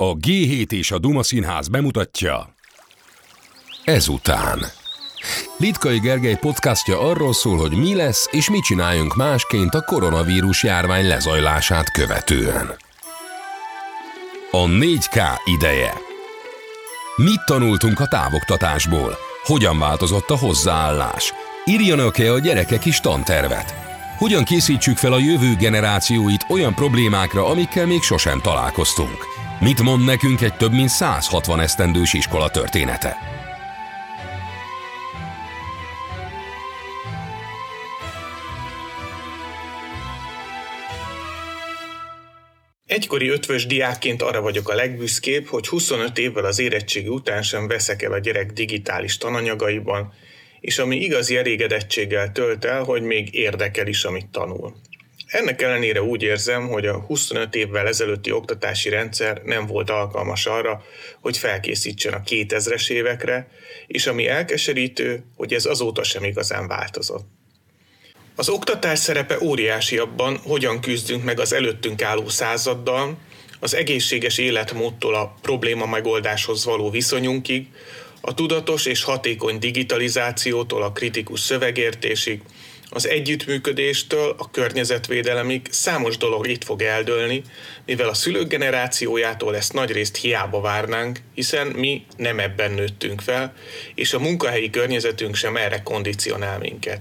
A G7 és a Duma Színház bemutatja Ezután. Litkai Gergely podcastja arról szól, hogy mi lesz és mit csináljunk másként a koronavírus járvány lezajlását követően. A 4K ideje. Mit tanultunk a távoktatásból? Hogyan változott a hozzáállás? Írjanak-e a gyerekek is tantervet? Hogyan készítsük fel a jövő generációit olyan problémákra, amikkel még sosem találkoztunk? Mit mond nekünk egy több mint 160 esztendős iskola története? Egykori ötvös diákként arra vagyok a legbüszkébb, hogy 25 évvel az érettségi után sem veszek el a gyerek digitális tananyagaiban, és ami igazi elégedettséggel tölt el, hogy még érdekel is, amit tanul. Ennek ellenére úgy érzem, hogy a 25 évvel ezelőtti oktatási rendszer nem volt alkalmas arra, hogy felkészítsen a 2000-es évekre, és ami elkeserítő, hogy ez azóta sem igazán változott. Az oktatás szerepe óriási abban, hogyan küzdünk meg az előttünk álló századdal, az egészséges életmódtól a probléma megoldáshoz való viszonyunkig, a tudatos és hatékony digitalizációtól a kritikus szövegértésig, az együttműködéstől a környezetvédelemig számos dolog itt fog eldőlni, mivel a szülők generációjától ezt nagyrészt hiába várnánk, hiszen mi nem ebben nőttünk fel, és a munkahelyi környezetünk sem erre kondicionál minket.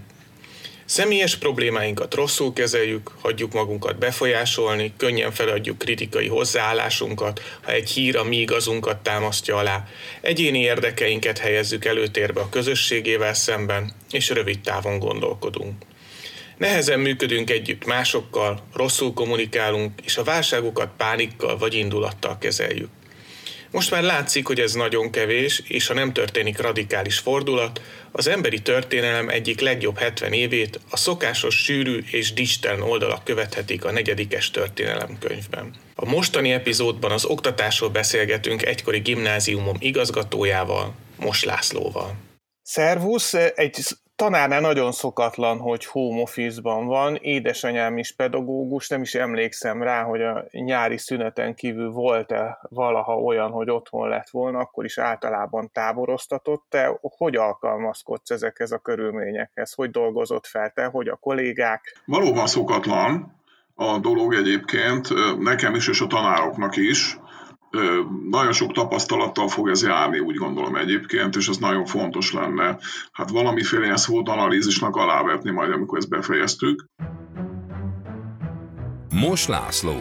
Személyes problémáinkat rosszul kezeljük, hagyjuk magunkat befolyásolni, könnyen feladjuk kritikai hozzáállásunkat, ha egy hír a mi igazunkat támasztja alá, egyéni érdekeinket helyezzük előtérbe a közösségével szemben, és rövid távon gondolkodunk. Nehezen működünk együtt másokkal, rosszul kommunikálunk, és a válságokat pánikkal vagy indulattal kezeljük. Most már látszik, hogy ez nagyon kevés, és ha nem történik radikális fordulat, az emberi történelem egyik legjobb 70 évét a szokásos sűrű és distern oldalak követhetik a negyedikes történelemkönyvben. A mostani epizódban az oktatásról beszélgetünk egykori gimnáziumom igazgatójával, Mos Lászlóval. Szervusz, egy tanárnál nagyon szokatlan, hogy home office-ban van, édesanyám is pedagógus, nem is emlékszem rá, hogy a nyári szüneten kívül volt-e valaha olyan, hogy otthon lett volna, akkor is általában táboroztatott. Te hogy alkalmazkodsz ezekhez a körülményekhez? Hogy dolgozott fel te, hogy a kollégák? Valóban szokatlan a dolog egyébként, nekem is és a tanároknak is nagyon sok tapasztalattal fog ez járni, úgy gondolom egyébként, és ez nagyon fontos lenne. Hát valamiféle ilyen szót analízisnak alávetni majd, amikor ezt befejeztük. Mos László,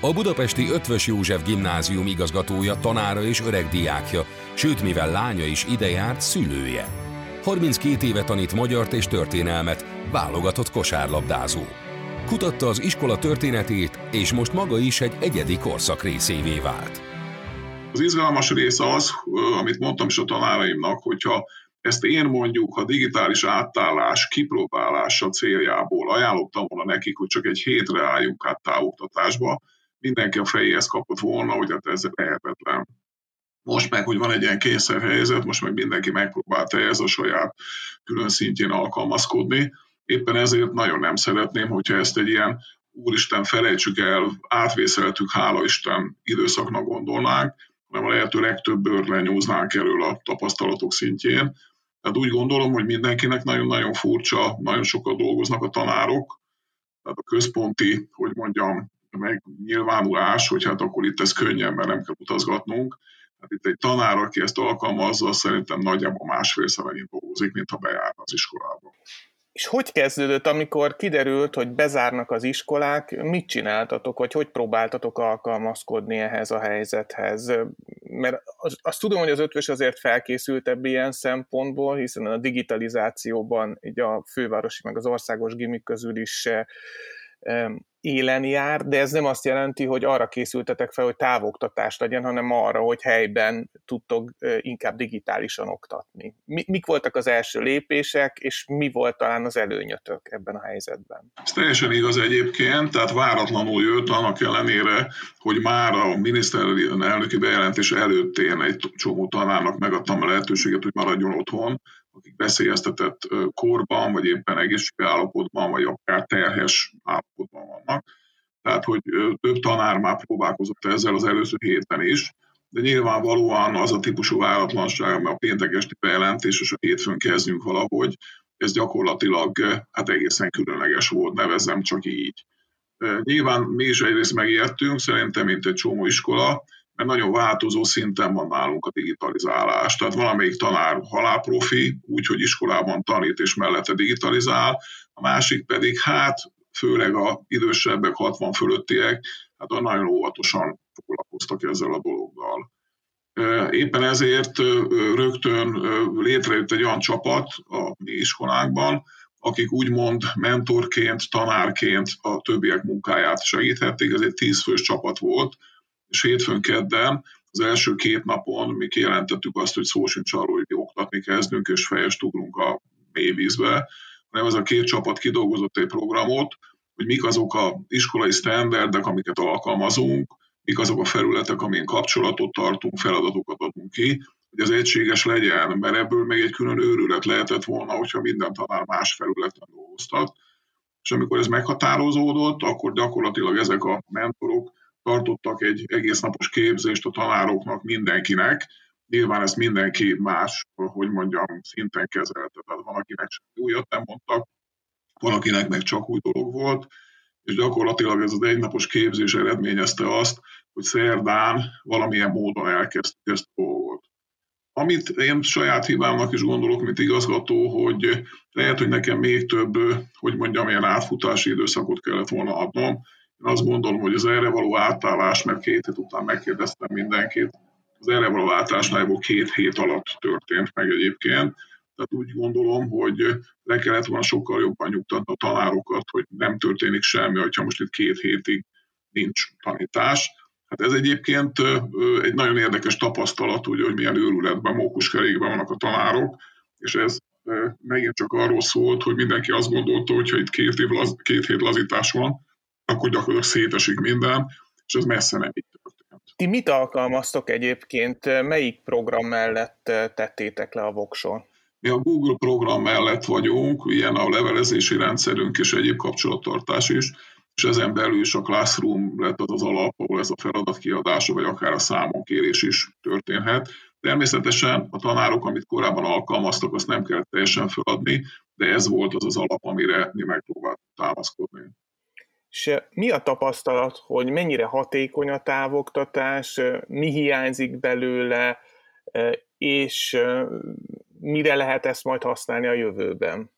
a budapesti Ötvös József gimnázium igazgatója, tanára és öreg diákja, sőt, mivel lánya is ide járt, szülője. 32 éve tanít magyart és történelmet, válogatott kosárlabdázó. Kutatta az iskola történetét, és most maga is egy egyedi korszak részévé vált. Az izgalmas része az, amit mondtam is a tanáraimnak, hogyha ezt én mondjuk a digitális átállás kipróbálása céljából ajánlottam volna nekik, hogy csak egy hétre álljunk át távoktatásba, mindenki a fejéhez kapott volna, hogy hát ez lehetetlen. Most meg, hogy van egy ilyen kényszerhelyzet, most meg mindenki megpróbálta ez a saját külön szintjén alkalmazkodni, Éppen ezért nagyon nem szeretném, hogyha ezt egy ilyen úristen felejtsük el, átvészeltük, hála Isten időszaknak gondolnánk, hanem a lehető legtöbb bőr lenyúznánk erről a tapasztalatok szintjén. Tehát úgy gondolom, hogy mindenkinek nagyon-nagyon furcsa, nagyon sokat dolgoznak a tanárok, tehát a központi, hogy mondjam, megnyilvánulás, hogy hát akkor itt ez könnyen, mert nem kell utazgatnunk. Hát itt egy tanár, aki ezt alkalmazza, szerintem nagyjából másfélszer annyit dolgozik, mint ha bejárna az iskolába. És hogy kezdődött, amikor kiderült, hogy bezárnak az iskolák, mit csináltatok, vagy hogy próbáltatok alkalmazkodni ehhez a helyzethez? Mert azt tudom, hogy az ötvös azért felkészültebb ilyen szempontból, hiszen a digitalizációban így a fővárosi meg az országos gimik közül is élen jár, de ez nem azt jelenti, hogy arra készültetek fel, hogy távoktatás legyen, hanem arra, hogy helyben tudtok inkább digitálisan oktatni. Mik voltak az első lépések, és mi volt talán az előnyötök ebben a helyzetben? Ez teljesen igaz egyébként, tehát váratlanul jött, annak ellenére, hogy már a miniszterelnöki bejelentés előtt én egy csomó tanárnak megadtam a lehetőséget, hogy maradjon otthon, akik veszélyeztetett korban, vagy éppen egészségi állapotban, vagy akár terhes állapotban vannak. tehát hogy több tanár már próbálkozott ezzel az előző héten is, de nyilvánvalóan az a típusú váratlanság, mert a péntek esti bejelentés, és a hétfőn kezdjünk valahogy, ez gyakorlatilag hát egészen különleges volt, nevezem csak így. Nyilván mi is egyrészt megijedtünk, szerintem, mint egy csomó iskola, mert nagyon változó szinten van nálunk a digitalizálás. Tehát valamelyik tanár halálprofi, úgyhogy iskolában tanít és mellette digitalizál, a másik pedig hát főleg a idősebbek, 60 fölöttiek, hát nagyon óvatosan foglalkoztak ezzel a dologgal. Éppen ezért rögtön létrejött egy olyan csapat a mi iskolánkban, akik úgymond mentorként, tanárként a többiek munkáját segíthették. Ez egy tízfős csapat volt, és hétfőn kedden az első két napon mi kijelentettük azt, hogy szó sincs arról, hogy oktatni kezdünk, és fejest ugrunk a mélyvízbe, hanem ez a két csapat kidolgozott egy programot, hogy mik azok a iskolai sztenderdek, amiket alkalmazunk, mik azok a felületek, amin kapcsolatot tartunk, feladatokat adunk ki, hogy az egységes legyen, mert ebből még egy külön őrület lehetett volna, hogyha minden tanár más felületen dolgoztat. És amikor ez meghatározódott, akkor gyakorlatilag ezek a mentorok tartottak egy egész napos képzést a tanároknak, mindenkinek. Nyilván ezt mindenki más, hogy mondjam, szinten kezelte. Tehát van, akinek csak újat nem mondtak, van, akinek meg csak új dolog volt, és gyakorlatilag ez az egynapos képzés eredményezte azt, hogy szerdán valamilyen módon elkezdtük ezt a dolgot. Amit én saját hibámnak is gondolok, mint igazgató, hogy lehet, hogy nekem még több, hogy mondjam, ilyen átfutási időszakot kellett volna adnom. Én azt gondolom, hogy az erre való átállás, mert két hét után megkérdeztem mindenkit, az erre való átállás nagyjából két hét alatt történt meg egyébként, tehát úgy gondolom, hogy le kellett volna sokkal jobban nyugtatni a tanárokat, hogy nem történik semmi, hogyha most itt két hétig nincs tanítás. Hát ez egyébként egy nagyon érdekes tapasztalat, ugye, hogy milyen őrületben, mókuskerékben vannak a tanárok, és ez megint csak arról szólt, hogy mindenki azt gondolta, hogy ha itt két, év két hét lazítás van, akkor gyakorlatilag szétesik minden, és ez messze nem így történt. Ti mit alkalmaztok egyébként? Melyik program mellett tettétek le a vokson? Mi a Google program mellett vagyunk, ilyen a levelezési rendszerünk és egyéb kapcsolattartás is, és ezen belül is a Classroom lett az az alap, ahol ez a feladat kiadása, vagy akár a számonkérés is történhet. Természetesen a tanárok, amit korábban alkalmaztak, azt nem kellett teljesen feladni, de ez volt az az alap, amire mi megpróbáltunk támaszkodni. És mi a tapasztalat, hogy mennyire hatékony a távoktatás, mi hiányzik belőle, és mire lehet ezt majd használni a jövőben?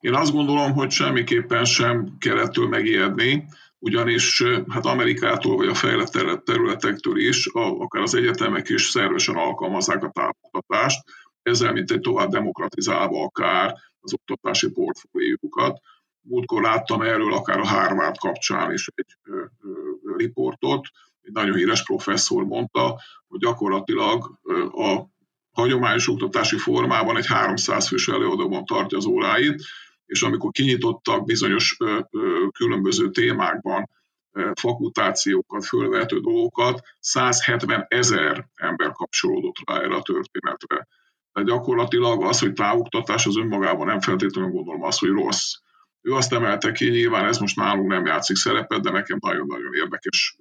Én azt gondolom, hogy semmiképpen sem kell ettől megijedni, ugyanis hát Amerikától vagy a fejlett területektől is, akár az egyetemek is szervesen alkalmazzák a távoktatást, ezzel mint egy tovább demokratizálva akár az oktatási portfóliójukat. Múltkor láttam erről akár a Harvard kapcsán is egy riportot, egy nagyon híres professzor mondta, hogy gyakorlatilag a hagyományos oktatási formában egy 300 fős előadóban tartja az óráit, és amikor kinyitottak bizonyos különböző témákban fakultációkat, fölvehető dolgokat, 170 ezer ember kapcsolódott rá erre a történetre. Tehát gyakorlatilag az, hogy távoktatás az önmagában nem feltétlenül gondolom az, hogy rossz. Ő azt emelte ki, nyilván ez most nálunk nem játszik szerepet, de nekem nagyon-nagyon érdekes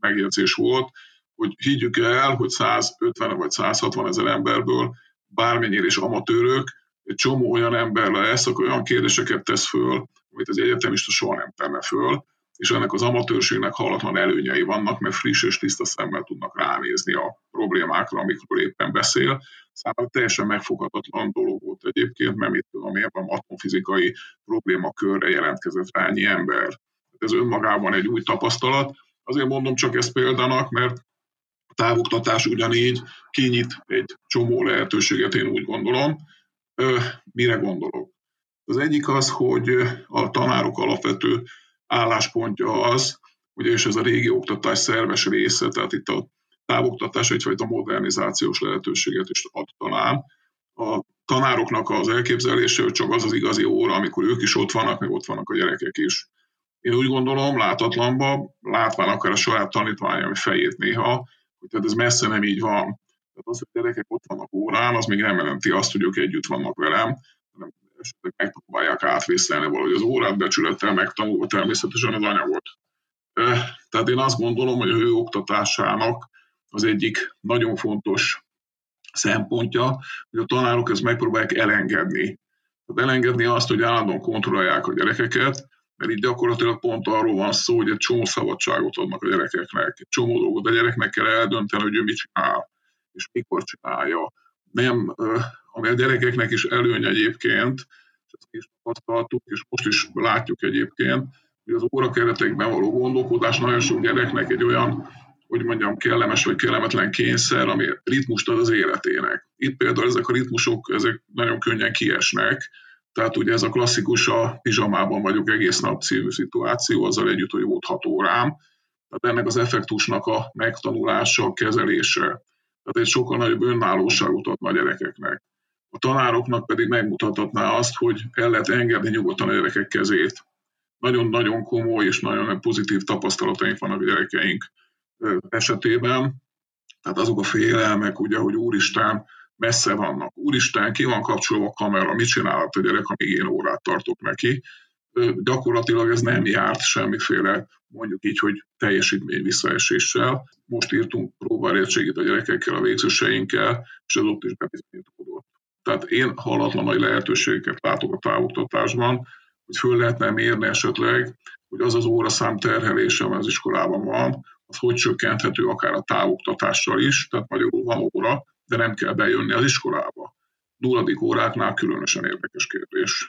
megjegyzés volt, hogy higgyük el, hogy 150 vagy 160 ezer emberből bármennyire is amatőrök, egy csomó olyan ember lesz, aki olyan kérdéseket tesz föl, amit az egyetemista soha nem tenne föl, és ennek az amatőrségnek halatlan előnyei vannak, mert friss és tiszta szemmel tudnak ránézni a problémákra, amikről éppen beszél. Számára teljesen megfoghatatlan dolog volt egyébként, mert mit tudom van atomfizikai problémakörre jelentkezett rá ennyi ember. Ez önmagában egy új tapasztalat. Azért mondom csak ezt példának, mert távoktatás ugyanígy kinyit egy csomó lehetőséget, én úgy gondolom. Mire gondolok? Az egyik az, hogy a tanárok alapvető álláspontja az, ugye, és ez a régi oktatás szerves része, tehát itt a távoktatás egyfajta modernizációs lehetőséget is ad talán. A tanároknak az elképzelése, hogy csak az az igazi óra, amikor ők is ott vannak, meg ott vannak a gyerekek is. Én úgy gondolom, látatlanba, látván akár a saját tanítványom fejét néha, tehát ez messze nem így van. Tehát az, hogy gyerekek ott vannak órán, az még nem jelenti azt, hogy ők együtt vannak velem, hanem esetleg megpróbálják átvészelni valahogy az órát becsülettel megtanulva természetesen az anyagot. Tehát én azt gondolom, hogy a ő oktatásának az egyik nagyon fontos szempontja, hogy a tanárok ezt megpróbálják elengedni. Tehát elengedni azt, hogy állandóan kontrollálják a gyerekeket, mert itt gyakorlatilag pont arról van szó, hogy egy csomó szabadságot adnak a gyerekeknek, egy csomó dolgot a gyereknek kell eldönteni, hogy ő mit csinál, és mikor csinálja. Nem, ami a gyerekeknek is előny egyébként, és ezt is tapasztaltuk, és most is látjuk egyébként, hogy az órakeretekben való gondolkodás nagyon sok gyereknek egy olyan, hogy mondjam, kellemes vagy kellemetlen kényszer, ami ritmust ad az életének. Itt például ezek a ritmusok, ezek nagyon könnyen kiesnek, tehát ugye ez a klasszikus a pizsamában vagyok egész nap című szituáció, azzal együtt, hogy volt hat órám. Tehát ennek az effektusnak a megtanulása, a kezelése. Tehát egy sokkal nagyobb önállóságot adna a gyerekeknek. A tanároknak pedig megmutathatná azt, hogy el lehet engedni nyugodtan a gyerekek kezét. Nagyon-nagyon komoly és nagyon pozitív tapasztalataink vannak a gyerekeink esetében. Tehát azok a félelmek, ugye, hogy úristen, messze vannak. Úristen, ki van kapcsolva a kamera, mit csinálhat a gyerek, amíg én órát tartok neki. Gyakorlatilag ez nem járt semmiféle, mondjuk így, hogy teljesítmény visszaeséssel. Most írtunk próbárértségét a gyerekekkel, a végzőseinkkel, és ez ott is bebizonyítódott. Tehát én hallatlan nagy lehetőségeket látok a távoktatásban, hogy föl lehetne mérni esetleg, hogy az az óraszám terhelése, ami az iskolában van, az hogy csökkenthető akár a távoktatással is, tehát magyarul van óra, de nem kell bejönni az iskolába. Nulladik óráknál különösen érdekes kérdés.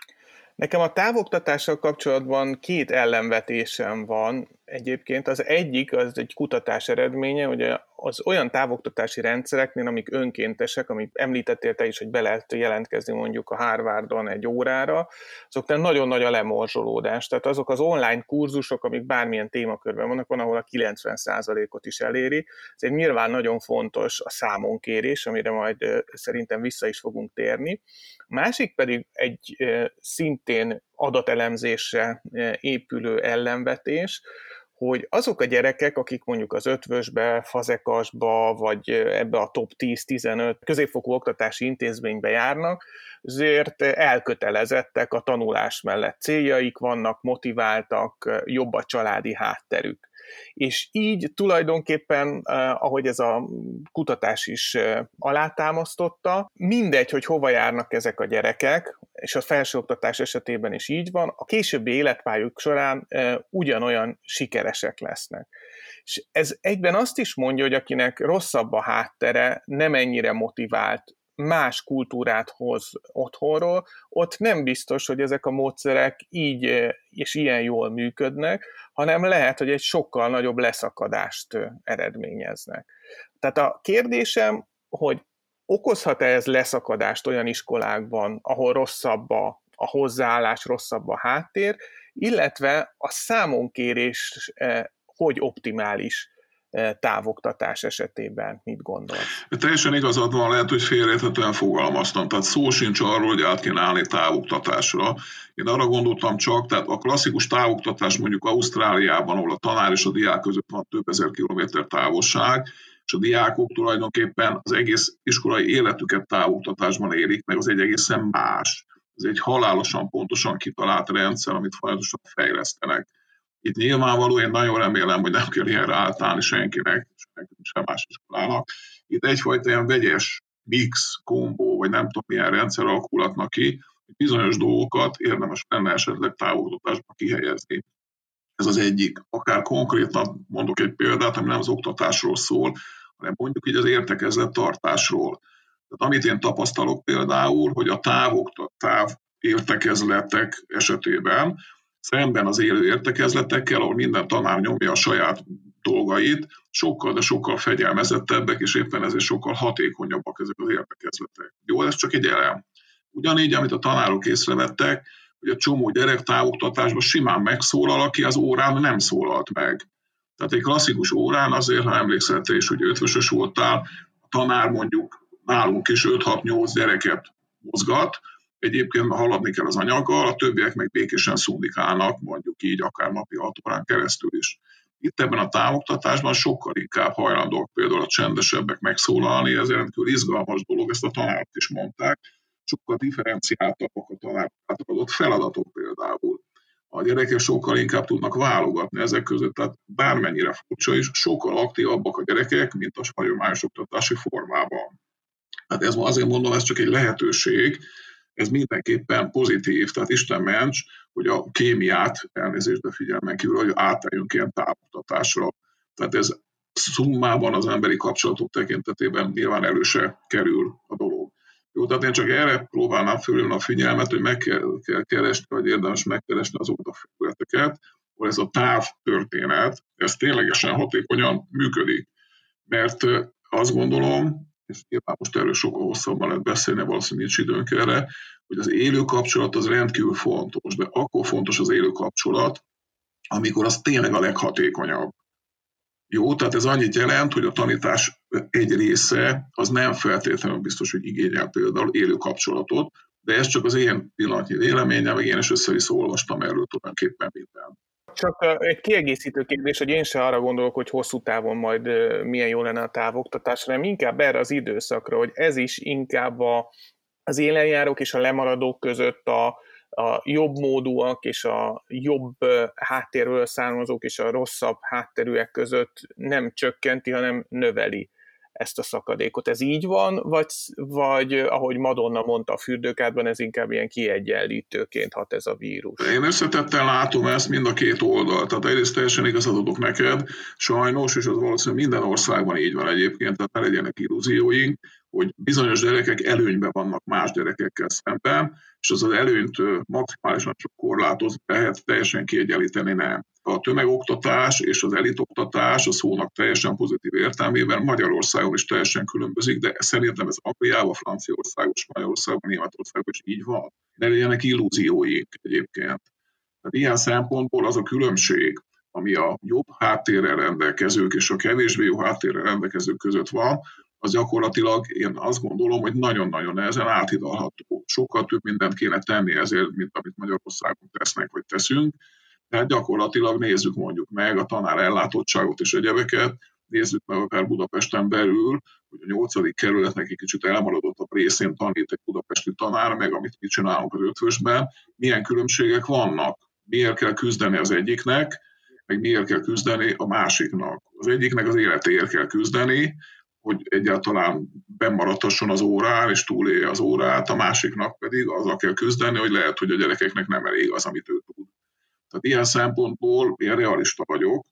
Nekem a távoktatással kapcsolatban két ellenvetésem van egyébként. Az egyik, az egy kutatás eredménye, hogy az olyan távoktatási rendszereknél, amik önkéntesek, amit említettél te is, hogy be lehet jelentkezni mondjuk a Harvardon egy órára, azoknál nagyon nagy a lemorzsolódás. Tehát azok az online kurzusok, amik bármilyen témakörben vannak, van, ahol a 90%-ot is eléri. Ez egy nyilván nagyon fontos a számonkérés, amire majd szerintem vissza is fogunk térni. Másik pedig egy szintén adatelemzésre épülő ellenvetés, hogy azok a gyerekek, akik mondjuk az ötvösbe, fazekasba, vagy ebbe a top 10-15 középfokú oktatási intézménybe járnak, azért elkötelezettek a tanulás mellett. Céljaik vannak, motiváltak, jobb a családi hátterük. És így tulajdonképpen, ahogy ez a kutatás is alátámasztotta, mindegy, hogy hova járnak ezek a gyerekek, és a felsőoktatás esetében is így van, a későbbi életpályuk során ugyanolyan sikeresek lesznek. És ez egyben azt is mondja, hogy akinek rosszabb a háttere, nem ennyire motivált, más kultúrát hoz otthonról, ott nem biztos, hogy ezek a módszerek így és ilyen jól működnek, hanem lehet, hogy egy sokkal nagyobb leszakadást eredményeznek. Tehát a kérdésem, hogy okozhat-e ez leszakadást olyan iskolákban, ahol rosszabb a, a hozzáállás, rosszabb a háttér, illetve a számonkérés hogy optimális távoktatás esetében mit gondol? Teljesen igazad van, lehet, hogy félreérthetően fogalmaztam. Tehát szó sincs arról, hogy át kéne állni távoktatásra. Én arra gondoltam csak, tehát a klasszikus távoktatás mondjuk Ausztráliában, ahol a tanár és a diák között van több ezer kilométer távolság, és a diákok tulajdonképpen az egész iskolai életüket távoktatásban élik, meg az egy egészen más. Ez egy halálosan pontosan kitalált rendszer, amit folyamatosan fejlesztenek. Itt nyilvánvaló, én nagyon remélem, hogy nem kell ilyenre átállni senkinek, sem más iskolának. Itt egyfajta ilyen vegyes mix, kombó, vagy nem tudom milyen rendszer alakulatnak ki, hogy bizonyos dolgokat érdemes lenne esetleg távolodásba kihelyezni. Ez az egyik. Akár konkrétan mondok egy példát, ami nem az oktatásról szól, hanem mondjuk így az értekezlet tartásról. Tehát amit én tapasztalok például, hogy a távok, táv értekezletek esetében szemben az élő értekezletekkel, ahol minden tanár nyomja a saját dolgait, sokkal, de sokkal fegyelmezettebbek, és éppen ezért sokkal hatékonyabbak ezek az értekezletek. Jó, ez csak egy elem. Ugyanígy, amit a tanárok észrevettek, a csomó gyerek távoktatásban simán megszólal, aki az órán nem szólalt meg. Tehát egy klasszikus órán azért, ha emlékszel is, hogy ötvösös voltál, a tanár mondjuk nálunk is 5-6-8 gyereket mozgat, Egyébként haladni kell az anyaggal, a többiek meg békésen szundikálnak, mondjuk így akár napi 6 órán keresztül is. Itt ebben a távoktatásban sokkal inkább hajlandók például a csendesebbek megszólalni, ez rendkívül izgalmas dolog, ezt a tanárok is mondták. Sokkal differenciáltabbak a adott feladatok például. A gyerekek sokkal inkább tudnak válogatni ezek között, tehát bármennyire furcsa is, sokkal aktívabbak a gyerekek, mint a hagyományos oktatási formában. Hát ez azért mondom, ez csak egy lehetőség, ez mindenképpen pozitív, tehát Isten ments, hogy a kémiát elnézést figyelmen kívül, hogy áteljünk ilyen távoktatásra. Tehát ez szummában az emberi kapcsolatok tekintetében nyilván előse kerül a dolog. Jó, tehát én csak erre próbálnám fölülni a figyelmet, hogy meg kell, kell keresni, vagy érdemes megkeresni azokat a felületeket, ahol ez a táv történet, ez ténylegesen hatékonyan működik. Mert azt gondolom, és nyilván most erről sokkal hosszabban lehet beszélni, valószínűleg nincs időnk erre, hogy az élő kapcsolat az rendkívül fontos, de akkor fontos az élő kapcsolat, amikor az tényleg a leghatékonyabb. Jó, tehát ez annyit jelent, hogy a tanítás egy része az nem feltétlenül biztos, hogy igényel például élő kapcsolatot, de ez csak az én pillanatnyi véleményem, én is össze-vissza olvastam erről tulajdonképpen minden. Csak egy kiegészítő kérdés, hogy én se arra gondolok, hogy hosszú távon majd milyen jó lenne a távoktatás, hanem inkább erre az időszakra, hogy ez is inkább a, az élenjárók és a lemaradók között a, a jobb módúak és a jobb háttérből származók és a rosszabb hátterűek között nem csökkenti, hanem növeli ezt a szakadékot. Ez így van, vagy, vagy ahogy Madonna mondta a fürdőkádban, ez inkább ilyen kiegyenlítőként hat ez a vírus? Én összetettel látom ezt mind a két oldalt. Tehát egyrészt teljesen igazat adok neked, sajnos, és az valószínűleg minden országban így van egyébként, tehát ne legyenek illúzióink, hogy bizonyos gyerekek előnyben vannak más gyerekekkel szemben, és az az előnyt maximálisan csak korlátozni lehet, teljesen kiegyenlíteni nem. A tömegoktatás és az elitoktatás a szónak teljesen pozitív értelmében Magyarországon is teljesen különbözik, de szerintem ez Angliában, Franciaországban, Spanyolországban, Németországban is így van. Ne legyenek illúzióink egyébként. Tehát ilyen szempontból az a különbség, ami a jobb háttérrel rendelkezők és a kevésbé jó háttérrel rendelkezők között van, az gyakorlatilag én azt gondolom, hogy nagyon-nagyon nehezen áthidalható. Sokkal több mindent kéne tenni ezért, mint amit Magyarországon tesznek, vagy teszünk. Tehát gyakorlatilag nézzük mondjuk meg a tanár ellátottságot és egyebeket, nézzük meg akár Budapesten belül, hogy a nyolcadik kerületnek egy kicsit elmaradottabb részén tanít egy budapesti tanár, meg amit mi csinálunk az ötvösben, milyen különbségek vannak, miért kell küzdeni az egyiknek, meg miért kell küzdeni a másiknak. Az egyiknek az életéért kell küzdeni, hogy egyáltalán bemaradhasson az órán, és túlélje az órát, a másiknak pedig azzal kell küzdeni, hogy lehet, hogy a gyerekeknek nem elég az, amit ő tud. Tehát ilyen szempontból én realista vagyok,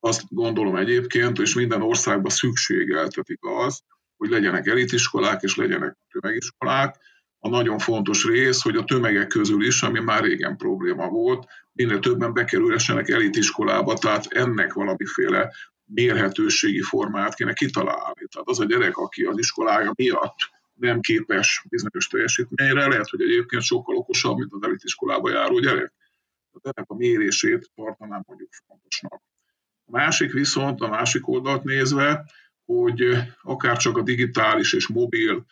azt gondolom egyébként, és minden országban szükségeltetik az, hogy legyenek elitiskolák és legyenek tömegiskolák. A nagyon fontos rész, hogy a tömegek közül is, ami már régen probléma volt, minél többen bekerülhessenek elitiskolába, tehát ennek valamiféle mérhetőségi formát kéne kitalálni. Tehát az a gyerek, aki az iskolája miatt nem képes bizonyos teljesítményre, lehet, hogy egyébként sokkal okosabb, mint az elitiskolába járó gyerek. Tehát ennek a mérését tartanám mondjuk fontosnak. A másik viszont, a másik oldalt nézve, hogy akár csak a digitális és mobil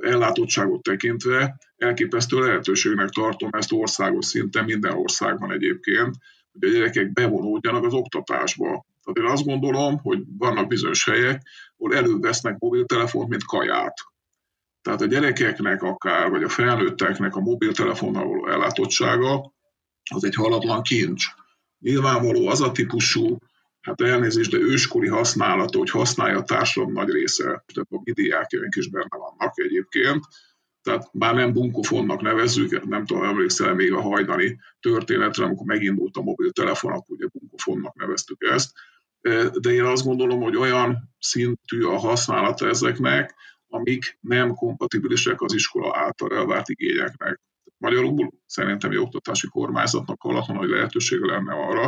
ellátottságot tekintve elképesztő lehetőségnek tartom ezt országos szinten, minden országban egyébként, hogy a gyerekek bevonódjanak az oktatásba. Tehát én azt gondolom, hogy vannak bizonyos helyek, ahol előbb vesznek mobiltelefont, mint kaját. Tehát a gyerekeknek akár, vagy a felnőtteknek a mobiltelefonnal való ellátottsága, az egy halatlan kincs. Nyilvánvaló az a típusú, hát elnézést, de őskori használata, hogy használja a társadalom nagy része, de a mi diákjaink is benne vannak egyébként, tehát már nem bunkofonnak nevezzük, nem tudom, emlékszel még a hajdani történetre, amikor megindult a mobiltelefon, akkor ugye bunkofonnak neveztük ezt, de én azt gondolom, hogy olyan szintű a használata ezeknek, amik nem kompatibilisek az iskola által elvárt igényeknek. Magyarul szerintem egy oktatási kormányzatnak alatt nagy lehetősége lenne arra,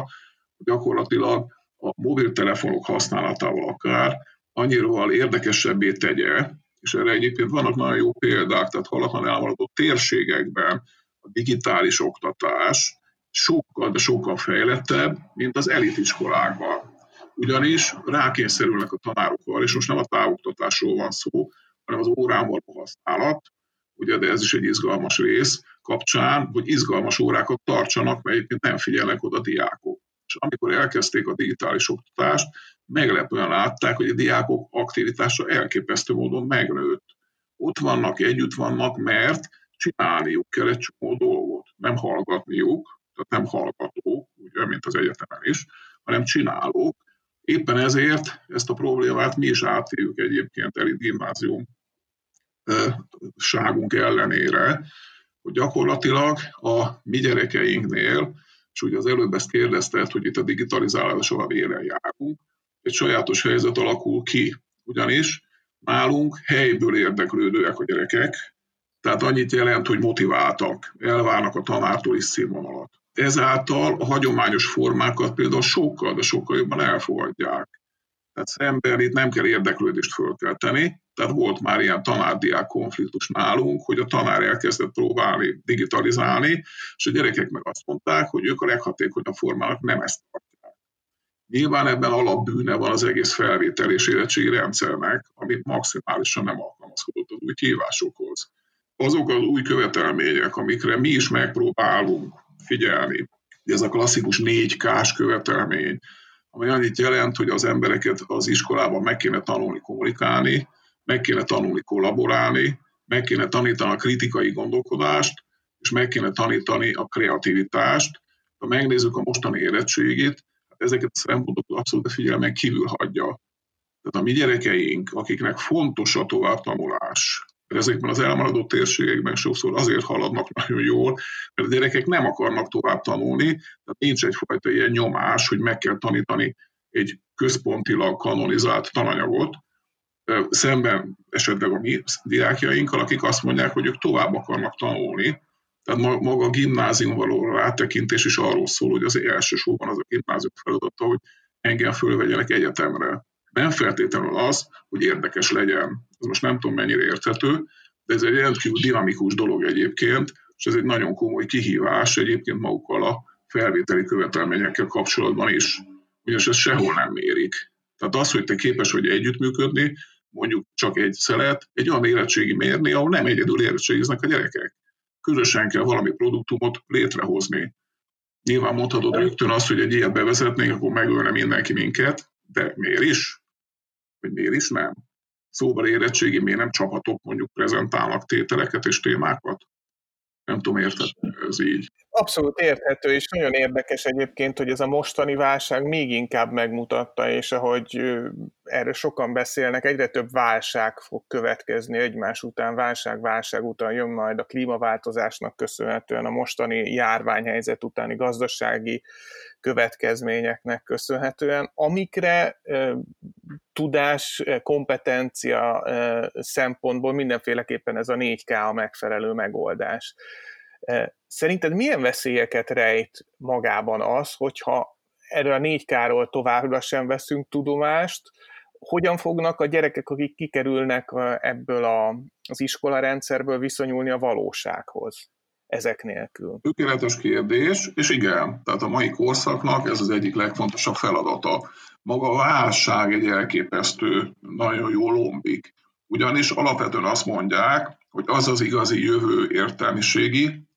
hogy gyakorlatilag a mobiltelefonok használatával akár annyira érdekesebbé tegye, és erre egyébként vannak nagyon jó példák, tehát halatlan elmaradott térségekben a digitális oktatás sokkal, de sokkal fejlettebb, mint az elitiskolákban ugyanis rákényszerülnek a tanárok és most nem a távoktatásról van szó, hanem az órán való használat, ugye, de ez is egy izgalmas rész kapcsán, hogy izgalmas órákat tartsanak, mert egyébként nem figyelnek oda diákok. És amikor elkezdték a digitális oktatást, meglepően látták, hogy a diákok aktivitása elképesztő módon megnőtt. ott vannak, együtt vannak, mert csinálniuk kell egy csomó dolgot, nem hallgatniuk, tehát nem hallgatók, ugye, mint az egyetemen is, hanem csinálók. Éppen ezért ezt a problémát mi is átéljük egyébként elit gimnázium ságunk ellenére, hogy gyakorlatilag a mi gyerekeinknél, és ugye az előbb ezt kérdezted, hogy itt a digitalizálással élen járunk, egy sajátos helyzet alakul ki, ugyanis nálunk helyből érdeklődőek a gyerekek, tehát annyit jelent, hogy motiváltak, elvárnak a tanártól is színvonalat. Ezáltal a hagyományos formákat például sokkal, de sokkal jobban elfogadják. Tehát szemben itt nem kell érdeklődést fölkelteni, tehát volt már ilyen tanárdiák konfliktus nálunk, hogy a tanár elkezdett próbálni digitalizálni, és a gyerekek meg azt mondták, hogy ők a leghatékonyabb formának nem ezt tartják. Nyilván ebben alapbűne van az egész felvétel és érettségi rendszernek, amit maximálisan nem alkalmazkodott az új kihívásokhoz. Azok az új követelmények, amikre mi is megpróbálunk figyelni, ez a klasszikus 4K-s követelmény, ami annyit jelent, hogy az embereket az iskolában meg kéne tanulni kommunikálni, meg kéne tanulni kollaborálni, meg kéne tanítani a kritikai gondolkodást, és meg kéne tanítani a kreativitást. Ha megnézzük a mostani érettségét, hát ezeket a szempontokat abszolút a figyelmen kívül hagyja. Tehát a mi gyerekeink, akiknek fontos a továbbtanulás, ezekben az elmaradott térségekben sokszor azért haladnak nagyon jól, mert a gyerekek nem akarnak tovább tanulni, tehát nincs egyfajta ilyen nyomás, hogy meg kell tanítani egy központilag kanonizált tananyagot, szemben esetleg a mi diákjainkkal, akik azt mondják, hogy ők tovább akarnak tanulni. Tehát maga a gimnázium való rátekintés is arról szól, hogy az elsősorban az a gimnázium feladata, hogy engem fölvegyenek egyetemre. Nem feltétlenül az, hogy érdekes legyen. Ez most nem tudom mennyire érthető, de ez egy rendkívül dinamikus dolog egyébként, és ez egy nagyon komoly kihívás egyébként magukkal a felvételi követelményekkel kapcsolatban is, ugyanis ezt sehol nem mérik. Tehát az, hogy te képes vagy együttműködni, mondjuk csak egy szelet, egy olyan érettségi mérni, ahol nem egyedül érettségiznek a gyerekek. Közösen kell valami produktumot létrehozni. Nyilván mondhatod rögtön azt, hogy egy ilyet bevezetnénk, akkor megölne mindenki minket, de miért is? Vagy miért is nem? Szóval érettségi miért nem csapatok mondjuk prezentálnak tételeket és témákat? Nem tudom, érted ez így. Abszolút érthető, és nagyon érdekes egyébként, hogy ez a mostani válság még inkább megmutatta, és ahogy erről sokan beszélnek, egyre több válság fog következni egymás után, válság, válság után jön majd a klímaváltozásnak köszönhetően, a mostani járványhelyzet utáni gazdasági következményeknek köszönhetően, amikre tudás, kompetencia szempontból mindenféleképpen ez a 4K a megfelelő megoldás. Szerinted milyen veszélyeket rejt magában az, hogyha erről a 4K-ról továbbra sem veszünk tudomást, hogyan fognak a gyerekek, akik kikerülnek ebből a, az iskolarendszerből viszonyulni a valósághoz ezek nélkül? Tökéletes kérdés, és igen, tehát a mai korszaknak ez az egyik legfontosabb feladata. Maga a válság egy elképesztő, nagyon jó lombik. Ugyanis alapvetően azt mondják, hogy az az igazi jövő értelmiségi,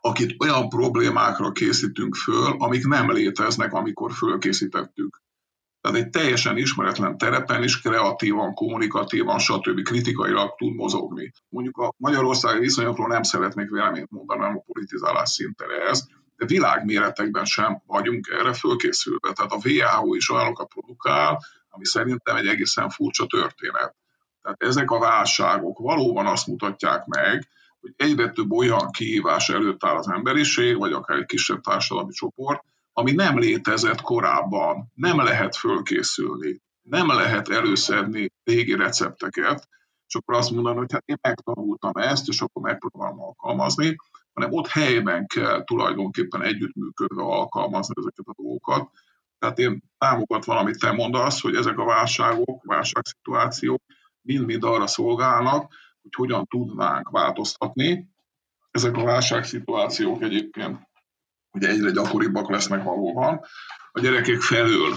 akit olyan problémákra készítünk föl, amik nem léteznek, amikor fölkészítettük. Tehát egy teljesen ismeretlen terepen is kreatívan, kommunikatívan, stb. kritikailag tud mozogni. Mondjuk a magyarországi viszonyokról nem szeretnék véleményt mondani, nem a politizálás szintere ez, de világméretekben sem vagyunk erre fölkészülve. Tehát a WHO is olyanokat produkál, ami szerintem egy egészen furcsa történet. Tehát ezek a válságok valóban azt mutatják meg, hogy egyre több olyan kihívás előtt áll az emberiség, vagy akár egy kisebb társadalmi csoport, ami nem létezett korábban. Nem lehet fölkészülni, nem lehet előszedni régi recepteket, és akkor azt mondani, hogy hát én megtanultam ezt, és akkor megpróbálom alkalmazni, hanem ott helyben kell tulajdonképpen együttműködve alkalmazni ezeket a dolgokat. Tehát én támogatva, amit te mondasz, hogy ezek a válságok, válságszituációk mind-mind arra szolgálnak, hogy hogyan tudnánk változtatni. Ezek a válságszituációk egyébként ugye egyre gyakoribbak lesznek valóban. A gyerekek felől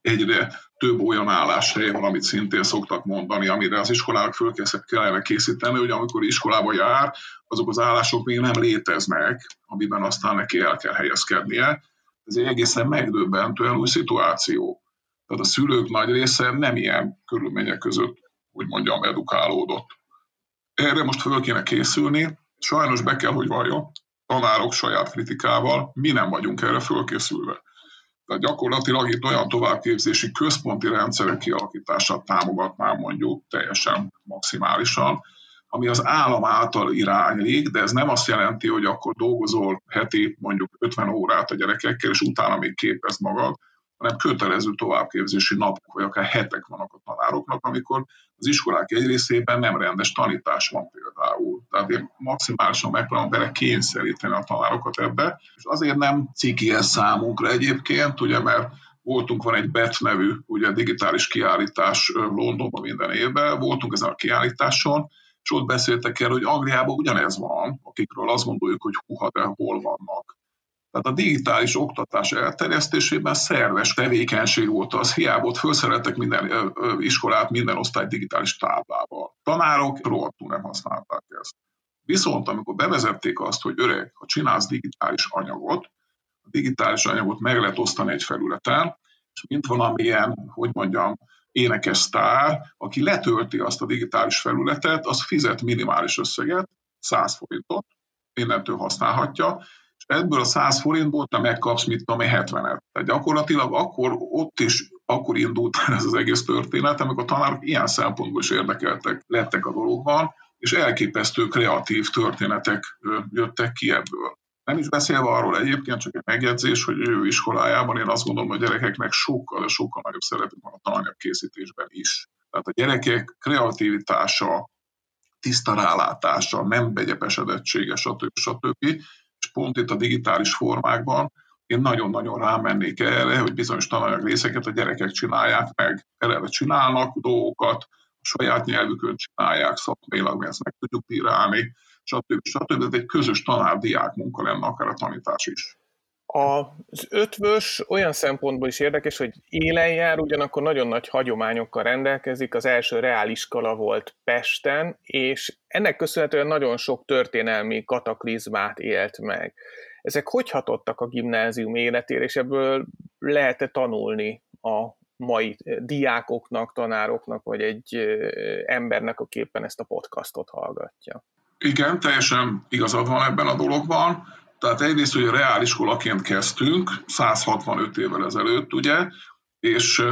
egyre több olyan álláshely van, amit szintén szoktak mondani, amire az iskolának föl kellene készíteni, hogy amikor iskolába jár, azok az állások még nem léteznek, amiben aztán neki el kell helyezkednie. Ez egy egészen megdöbbentően új szituáció. Tehát a szülők nagy része nem ilyen körülmények között, úgy mondjam, edukálódott. Erre most föl kéne készülni, sajnos be kell, hogy valljon, tanárok saját kritikával, mi nem vagyunk erre fölkészülve. Tehát gyakorlatilag itt olyan továbbképzési központi rendszerek kialakítását támogatnám mondjuk teljesen maximálisan, ami az állam által iránylik, de ez nem azt jelenti, hogy akkor dolgozol heti mondjuk 50 órát a gyerekekkel, és utána még képez magad, hanem kötelező továbbképzési napok, vagy akár hetek vannak a tanároknak, amikor az iskolák egy részében nem rendes tanítás van például. Tehát én maximálisan megpróbálom bele kényszeríteni a tanárokat ebbe, és azért nem ciki ez számunkra egyébként, ugye, mert voltunk, van egy BET nevű ugye, digitális kiállítás Londonban minden évben, voltunk ezen a kiállításon, és ott beszéltek el, hogy Angliában ugyanez van, akikről azt gondoljuk, hogy huha, de hol vannak. Tehát a digitális oktatás elterjesztésében szerves tevékenység volt az, hiába ott felszereltek minden iskolát, minden osztály digitális táblával. Tanárok rohadtul nem használták ezt. Viszont amikor bevezették azt, hogy öreg, ha csinálsz digitális anyagot, a digitális anyagot meg lehet osztani egy felületen, és mint valamilyen, hogy mondjam, énekes sztár, aki letölti azt a digitális felületet, az fizet minimális összeget, 100 forintot, innentől használhatja, ebből a 100 forintból te megkapsz, mit tudom 70-et. Tehát gyakorlatilag akkor ott is akkor indult ez az egész történet, amikor a tanárok ilyen szempontból is érdekeltek lettek a dologban, és elképesztő kreatív történetek jöttek ki ebből. Nem is beszélve arról egyébként, csak egy megjegyzés, hogy ő iskolájában én azt gondolom, hogy a gyerekeknek sokkal, de sokkal nagyobb szeretet van a tananyag készítésben is. Tehát a gyerekek kreativitása, tiszta rálátása, nem begyepesedettsége, stb. stb. Pont itt a digitális formákban én nagyon-nagyon rámennék erre, hogy bizonyos tananyag részeket a gyerekek csinálják meg, eleve csinálnak dolgokat, a saját nyelvükön csinálják, szakmailag mi ezt meg tudjuk bírálni, stb. stb. Ez egy közös tanár-diák munka lenne, akár a tanítás is. Az ötvös olyan szempontból is érdekes, hogy élen jár, ugyanakkor nagyon nagy hagyományokkal rendelkezik. Az első reáliskola volt Pesten, és ennek köszönhetően nagyon sok történelmi kataklizmát élt meg. Ezek hogy hatottak a gimnázium életére, és ebből lehet-e tanulni a mai diákoknak, tanároknak, vagy egy embernek, aki éppen ezt a podcastot hallgatja? Igen, teljesen igazad van ebben a dologban. Tehát egyrészt, hogy reáliskolaként kezdtünk, 165 évvel ezelőtt, ugye, és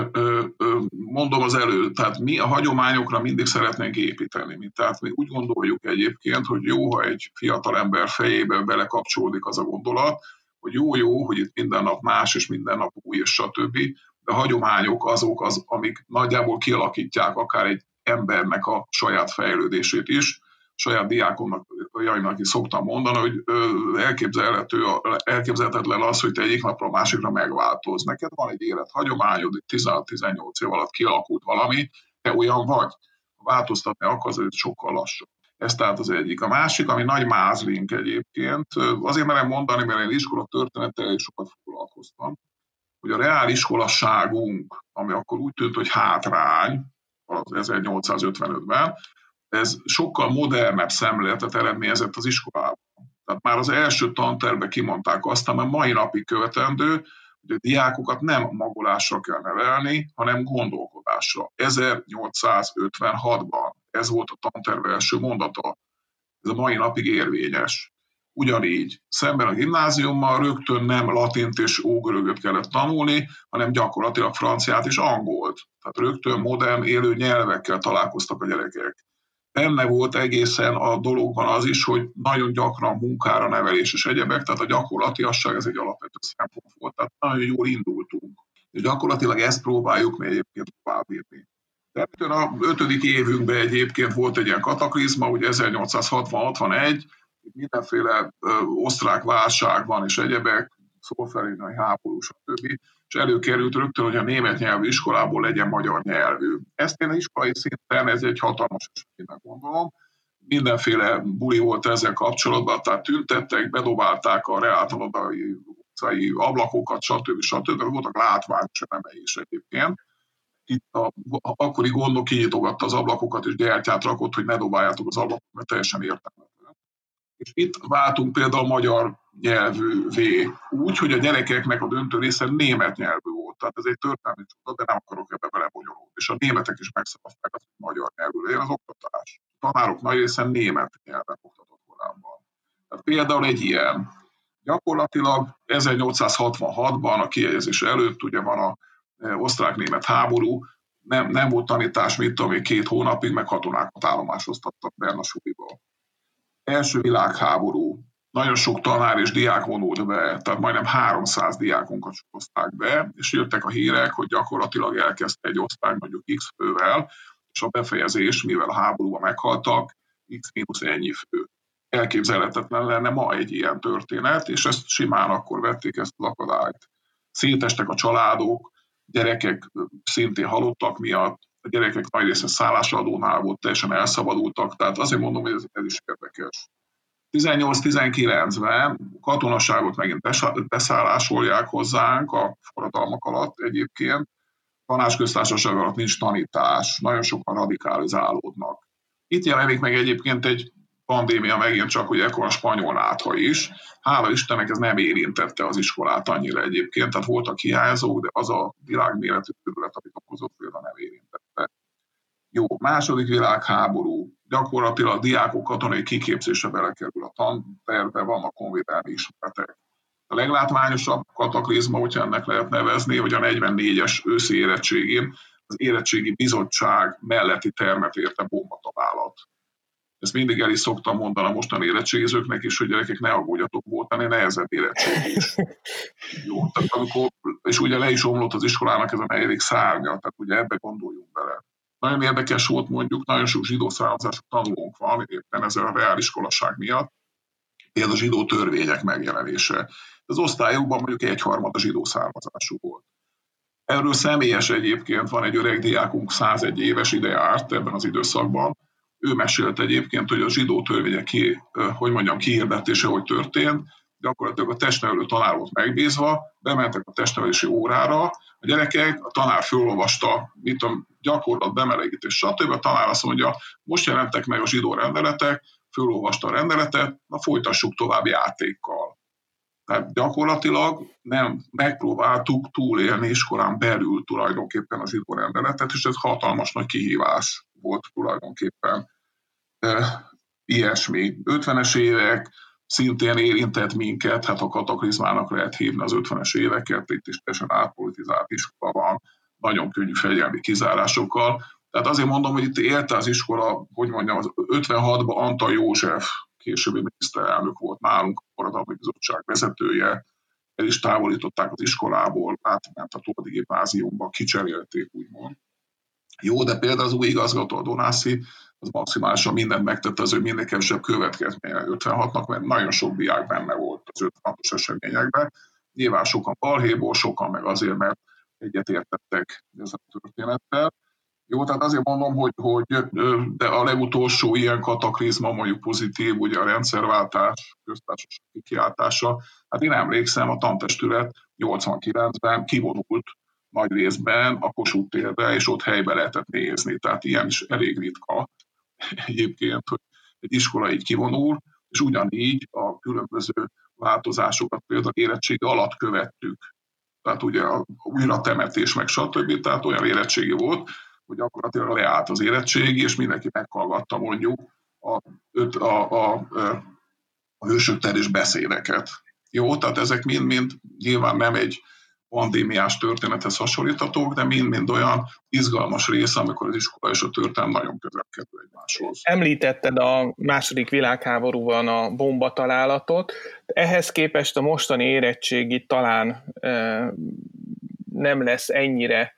mondom az elő, tehát mi a hagyományokra mindig szeretnénk építeni. Mi. Tehát mi úgy gondoljuk egyébként, hogy jó, ha egy fiatal ember fejébe belekapcsolódik az a gondolat, hogy jó-jó, hogy itt minden nap más, és minden nap új, és stb. De a hagyományok azok, az, amik nagyjából kialakítják akár egy embernek a saját fejlődését is, saját diákomnak, jajnak is szoktam mondani, hogy elképzelhető, elképzelhetetlen az, hogy te egyik napra a másikra megváltoz. Neked van egy élethagyomány, 16-18 év alatt kialakult valami, te olyan vagy. Változtatni akarsz, ez sokkal lassabb. Ez tehát az egyik. A másik, ami nagy mázlink egyébként, azért merem mondani, mert én iskola történettel is sokat foglalkoztam, hogy a reáliskolasságunk, ami akkor úgy tűnt, hogy hátrány, az 1855-ben, ez sokkal modernebb szemléletet eredményezett az iskolában. Tehát már az első tanterbe kimondták azt, mert mai napig követendő, hogy a diákokat nem magolásra kell nevelni, hanem gondolkodásra. 1856-ban ez volt a tanterve első mondata. Ez a mai napig érvényes. Ugyanígy szemben a gimnáziummal rögtön nem latint és ógörögöt kellett tanulni, hanem gyakorlatilag franciát és angolt. Tehát rögtön modern élő nyelvekkel találkoztak a gyerekek benne volt egészen a dologban az is, hogy nagyon gyakran munkára nevelés és egyebek, tehát a gyakorlatiasság ez egy alapvető szempont volt, tehát nagyon jól indultunk. És gyakorlatilag ezt próbáljuk mi egyébként továbbírni. De a ötödik évünkben egyébként volt egy ilyen kataklizma, ugye 1860-61, mindenféle ö, osztrák válság van és egyebek, szolfelénai háború, stb és előkerült rögtön, hogy a német nyelvű iskolából legyen magyar nyelvű. Ezt én iskolai szinten, ez egy hatalmas eseménynek gondolom. Mindenféle buli volt ezzel kapcsolatban, tehát tüntettek, bedobálták a reáltalodai utcai ablakokat, stb. stb. Voltak látványos elemei is egyébként. Itt a, akkori gondok kinyitogatta az ablakokat, és gyertyát rakott, hogy ne dobáljátok az ablakokat, mert teljesen értelmetlen. És itt váltunk például magyar nyelvűvé, úgy, hogy a gyerekeknek a döntő része német nyelvű volt. Tehát ez egy történelmi csoda, de nem akarok ebbe belebonyolódni. És a németek is megszavazták azt, hogy magyar nyelvű legyen az oktatás. A tanárok nagy része német nyelven oktatott korábban. Tehát például egy ilyen. Gyakorlatilag 1866-ban a kiegyezés előtt ugye van a e, osztrák-német háború, nem, nem volt tanítás, mit tudom két hónapig, meg katonákat állomásoztattak benne a suliba. Első világháború, nagyon sok tanár és diák vonult be, tehát majdnem 300 diákunkat sorozták be, és jöttek a hírek, hogy gyakorlatilag elkezdte egy osztály mondjuk X fővel, és a befejezés, mivel a háborúban meghaltak, X mínusz ennyi fő. Elképzelhetetlen lenne ma egy ilyen történet, és ezt simán akkor vették ezt az akadályt. Szétestek a családok, gyerekek szintén halottak miatt, a gyerekek nagy része szállásadónál volt, teljesen elszabadultak, tehát azért mondom, hogy ez, ez is érdekes. 18-19-ben katonaságot megint beszállásolják hozzánk a forradalmak alatt egyébként. Tanácsköztársaság alatt nincs tanítás, nagyon sokan radikalizálódnak. Itt jelenik meg egyébként egy pandémia megint csak, hogy ekkor a spanyol nátha is. Hála Istennek ez nem érintette az iskolát annyira egyébként, tehát voltak hiányzók, de az a világméretű terület, amit okozott például nem érintette. Jó, második világháború, gyakorlatilag a diákok katonai kiképzése belekerül a tanterve, vannak konvédelmi ismeretek. A leglátványosabb kataklizma, hogyha ennek lehet nevezni, hogy a 44-es őszi érettségén az érettségi bizottság melletti termet érte bombatalálat. Ezt mindig el is szoktam mondani a mostani érettségizőknek is, hogy gyerekek ne aggódjatok, volt ennél nehezebb érettség. Jó, tehát amikor, és ugye le is omlott az iskolának ez a negyedik szárnya, tehát ugye ebbe gondoljunk bele. Nagyon érdekes volt mondjuk, nagyon sok zsidó származású tanulónk van, éppen ezzel a reáliskolaság miatt, például a zsidó törvények megjelenése. Az osztályokban mondjuk egyharmad a zsidó származású volt. Erről személyes egyébként van egy öreg diákunk, 101 éves ide járt ebben az időszakban. Ő mesélt egyébként, hogy a zsidó törvények ki, hogy mondjam, kihirdetése, hogy történt, gyakorlatilag a testnevelő tanár volt megbízva, bementek a testnevelési órára, a gyerekek, a tanár fölolvasta, mit a gyakorlat, bemelegítés, stb. A tanár azt mondja, most jelentek meg a zsidó rendeletek, fölolvasta a rendeletet, na folytassuk tovább játékkal. Tehát gyakorlatilag nem megpróbáltuk túlélni iskolán belül tulajdonképpen a zsidó rendeletet, és ez hatalmas nagy kihívás volt tulajdonképpen. Ilyesmi. 50-es évek, szintén érintett minket, hát a kataklizmának lehet hívni az 50-es éveket, itt is teljesen átpolitizált iskola van, nagyon könnyű fegyelmi kizárásokkal. Tehát azért mondom, hogy itt élte az iskola, hogy mondjam, az 56-ban Antal József, későbbi miniszterelnök volt nálunk, a forradalmi bizottság vezetője, el is távolították az iskolából, átment a Tódi gimnáziumba, kicserélték, úgymond. Jó, de például az új igazgató, a Donászi, az maximálisan mindent megtette az ő minél kevesebb következménye 56-nak, mert nagyon sok diák benne volt az 56-os eseményekben. Nyilván sokan balhéból, sokan meg azért, mert egyetértettek ezzel a történettel. Jó, tehát azért mondom, hogy, hogy de a legutolsó ilyen kataklizma, mondjuk pozitív, ugye a rendszerváltás, köztársaság kiáltása, hát én emlékszem, a tantestület 89-ben kivonult nagy részben a Kossuth térbe, és ott helybe lehetett nézni. Tehát ilyen is elég ritka egyébként, hogy egy iskola így kivonul, és ugyanígy a különböző változásokat például érettségi alatt követtük. Tehát ugye a újra temetés, meg stb. Tehát olyan érettségi volt, hogy gyakorlatilag leállt az érettségi, és mindenki meghallgatta mondjuk a, a, a, a, a hősök terés beszédeket. Jó, tehát ezek mind-mind nyilván nem egy pandémiás történethez hasonlítatók, de mind-mind olyan izgalmas része, amikor az iskola és a történelem nagyon közel kerül egymáshoz. Említetted a második világháborúban a bomba találatot. Ehhez képest a mostani érettségi talán e, nem lesz ennyire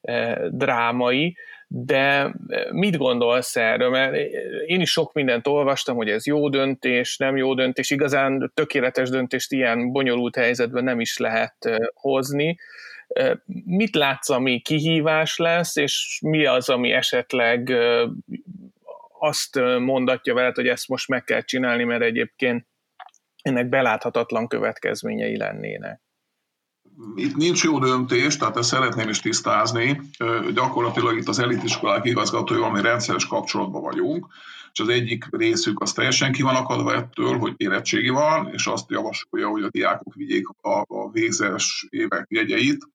e, drámai, de mit gondolsz erről? Mert én is sok mindent olvastam, hogy ez jó döntés, nem jó döntés, igazán tökéletes döntést ilyen bonyolult helyzetben nem is lehet hozni. Mit látsz, ami kihívás lesz, és mi az, ami esetleg azt mondatja veled, hogy ezt most meg kell csinálni, mert egyébként ennek beláthatatlan következményei lennének? Itt nincs jó döntés, tehát ezt szeretném is tisztázni. Gyakorlatilag itt az elitiskolák igazgatói, ami rendszeres kapcsolatban vagyunk, és az egyik részük az teljesen ki van akadva ettől, hogy érettségi van, és azt javasolja, hogy a diákok vigyék a, a végzes évek jegyeit,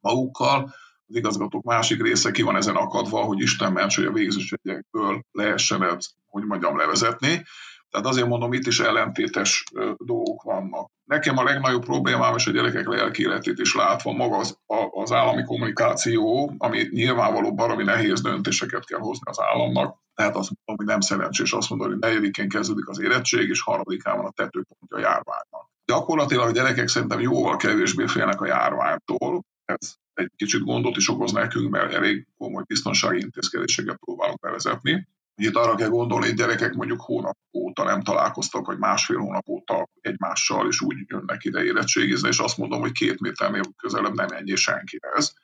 magukkal. Az igazgatók másik része ki van ezen akadva, hogy Isten ments, hogy a végzőségekből lehessen ezt, hogy mondjam, levezetni. Tehát azért mondom, itt is ellentétes dolgok vannak. Nekem a legnagyobb problémám, és a gyerekek lelki életét is látva, maga az, az állami kommunikáció, ami nyilvánvaló baromi nehéz döntéseket kell hozni az államnak. Tehát mondom, hogy nem szerencsés azt mondani, hogy negyedikén kezdődik az érettség, és harmadikán van a tetőpontja a járványnak. Gyakorlatilag a gyerekek szerintem jóval kevésbé félnek a járványtól. Ez egy kicsit gondot is okoz nekünk, mert elég komoly biztonsági intézkedéseket próbálunk bevezetni. Itt arra kell gondolni, hogy gyerekek mondjuk hónap óta nem találkoztak, vagy másfél hónap óta egymással, és úgy jönnek ide érettségizni, és azt mondom, hogy két méternél közelebb nem ennyi senkihez,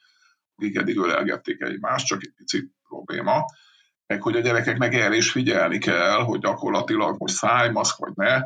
akik eddig ölelgették egymást, csak egy pici probléma. Meg hogy a gyerekeknek erre is figyelni kell, hogy gyakorlatilag most szájmaszk vagy ne,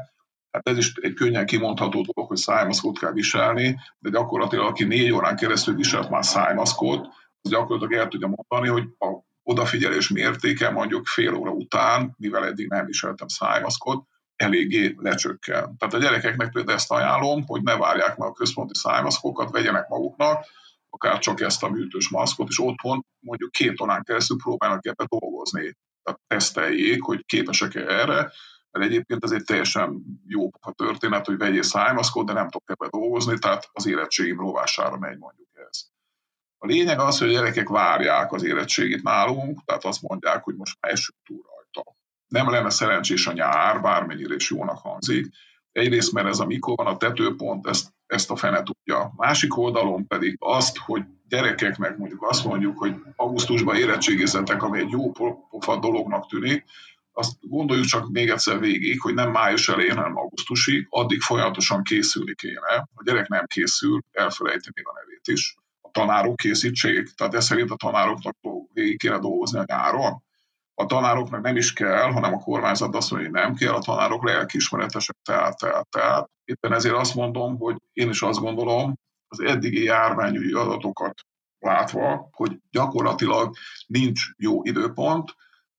Hát ez is egy könnyen kimondható dolog, hogy szájmaszkot kell viselni, de gyakorlatilag aki négy órán keresztül viselt már szájmaszkot, az gyakorlatilag el tudja mondani, hogy a odafigyelés mértéke mondjuk fél óra után, mivel eddig nem viseltem szájmaszkot, eléggé lecsökken. Tehát a gyerekeknek például ezt ajánlom, hogy ne várják meg a központi szájmaszkokat, vegyenek maguknak, akár csak ezt a műtős maszkot, és otthon mondjuk két órán keresztül próbálnak ebbe dolgozni. Tehát teszteljék, hogy képesek-e erre, mert egyébként ez egy teljesen jó a történet, hogy vegyél szájmaszkot, de nem tudok ebbe dolgozni, tehát az érettségim rovására megy mondjuk. A lényeg az, hogy a gyerekek várják az érettségit nálunk, tehát azt mondják, hogy most már esünk túl rajta. Nem lenne szerencsés a nyár, bármennyire is jónak hangzik. Egyrészt, mert ez a mikor van a tetőpont, ezt, ezt a fene tudja. Másik oldalon pedig azt, hogy gyerekeknek mondjuk azt mondjuk, hogy augusztusban érettségizetek, ami egy jó pofa dolognak tűnik, azt gondoljuk csak még egyszer végig, hogy nem május elején, hanem augusztusig, addig folyamatosan készülni kéne. A gyerek nem készül, elfelejti még a nevét is. Tanárok készítsék, tehát ez szerint a tanároknak végig kéne dolgozni a nyáron. A tanároknak nem is kell, hanem a kormányzat azt mondja, hogy nem kell, a tanárok lelkiismeretesek, tehát, tehát, tehát. Éppen ezért azt mondom, hogy én is azt gondolom, az eddigi járványügyi adatokat látva, hogy gyakorlatilag nincs jó időpont,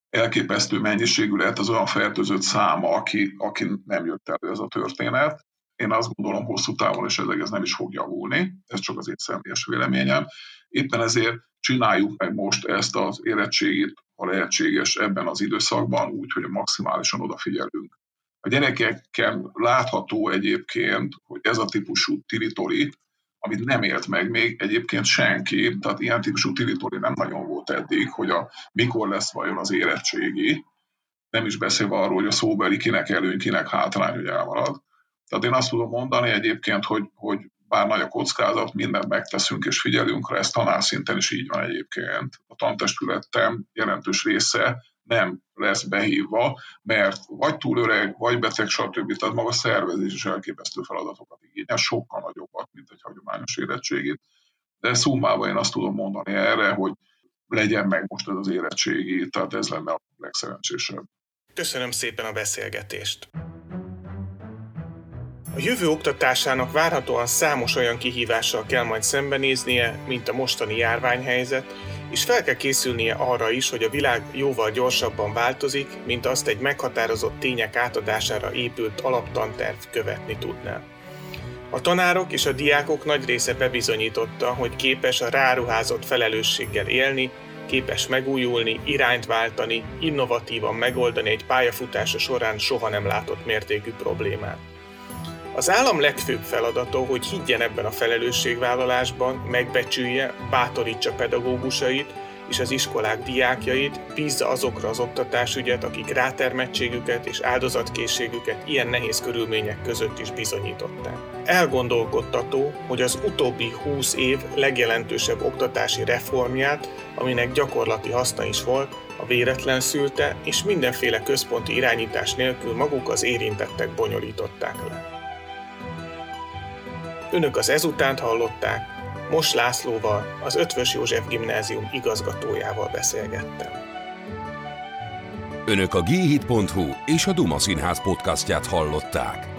elképesztő mennyiségű lehet az olyan fertőzött száma, aki, aki nem jött elő ez a történet. Én azt gondolom hosszú távon, és ez, nem is fog javulni, ez csak az én személyes véleményem. Éppen ezért csináljuk meg most ezt az érettségét, ha lehetséges ebben az időszakban, úgy, hogy maximálisan odafigyelünk. A gyerekeken látható egyébként, hogy ez a típusú tiritori, amit nem élt meg még egyébként senki, tehát ilyen típusú tiritori nem nagyon volt eddig, hogy a mikor lesz vajon az érettségi, nem is beszélve arról, hogy a szóbeli kinek előny, kinek hátrány, hogy elmarad. Tehát én azt tudom mondani egyébként, hogy, hogy bár nagy a kockázat, mindent megteszünk és figyelünk rá, ez tanárszinten is így van egyébként. A tantestületem jelentős része nem lesz behívva, mert vagy túl öreg, vagy beteg, stb. Tehát maga a szervezés is elképesztő feladatokat igényel, sokkal nagyobbat, mint egy hagyományos érettségét. De szummában én azt tudom mondani erre, hogy legyen meg most ez az érettségi, tehát ez lenne a legszerencsésebb. Köszönöm szépen a beszélgetést! A jövő oktatásának várhatóan számos olyan kihívással kell majd szembenéznie, mint a mostani járványhelyzet, és fel kell készülnie arra is, hogy a világ jóval gyorsabban változik, mint azt egy meghatározott tények átadására épült alaptanterv követni tudná. A tanárok és a diákok nagy része bebizonyította, hogy képes a ráruházott felelősséggel élni, képes megújulni, irányt váltani, innovatívan megoldani egy pályafutása során soha nem látott mértékű problémát. Az állam legfőbb feladata, hogy higgyen ebben a felelősségvállalásban, megbecsülje, bátorítsa pedagógusait és az iskolák diákjait, bízza azokra az oktatásügyet, akik rátermettségüket és áldozatkészségüket ilyen nehéz körülmények között is bizonyították. Elgondolkodtató, hogy az utóbbi 20 év legjelentősebb oktatási reformját, aminek gyakorlati haszna is volt, a véletlen szülte, és mindenféle központi irányítás nélkül maguk az érintettek bonyolították le. Önök az ezutánt hallották, Mos Lászlóval, az Ötvös József Gimnázium igazgatójával beszélgettem. Önök a g és a Duma Színház podcastját hallották.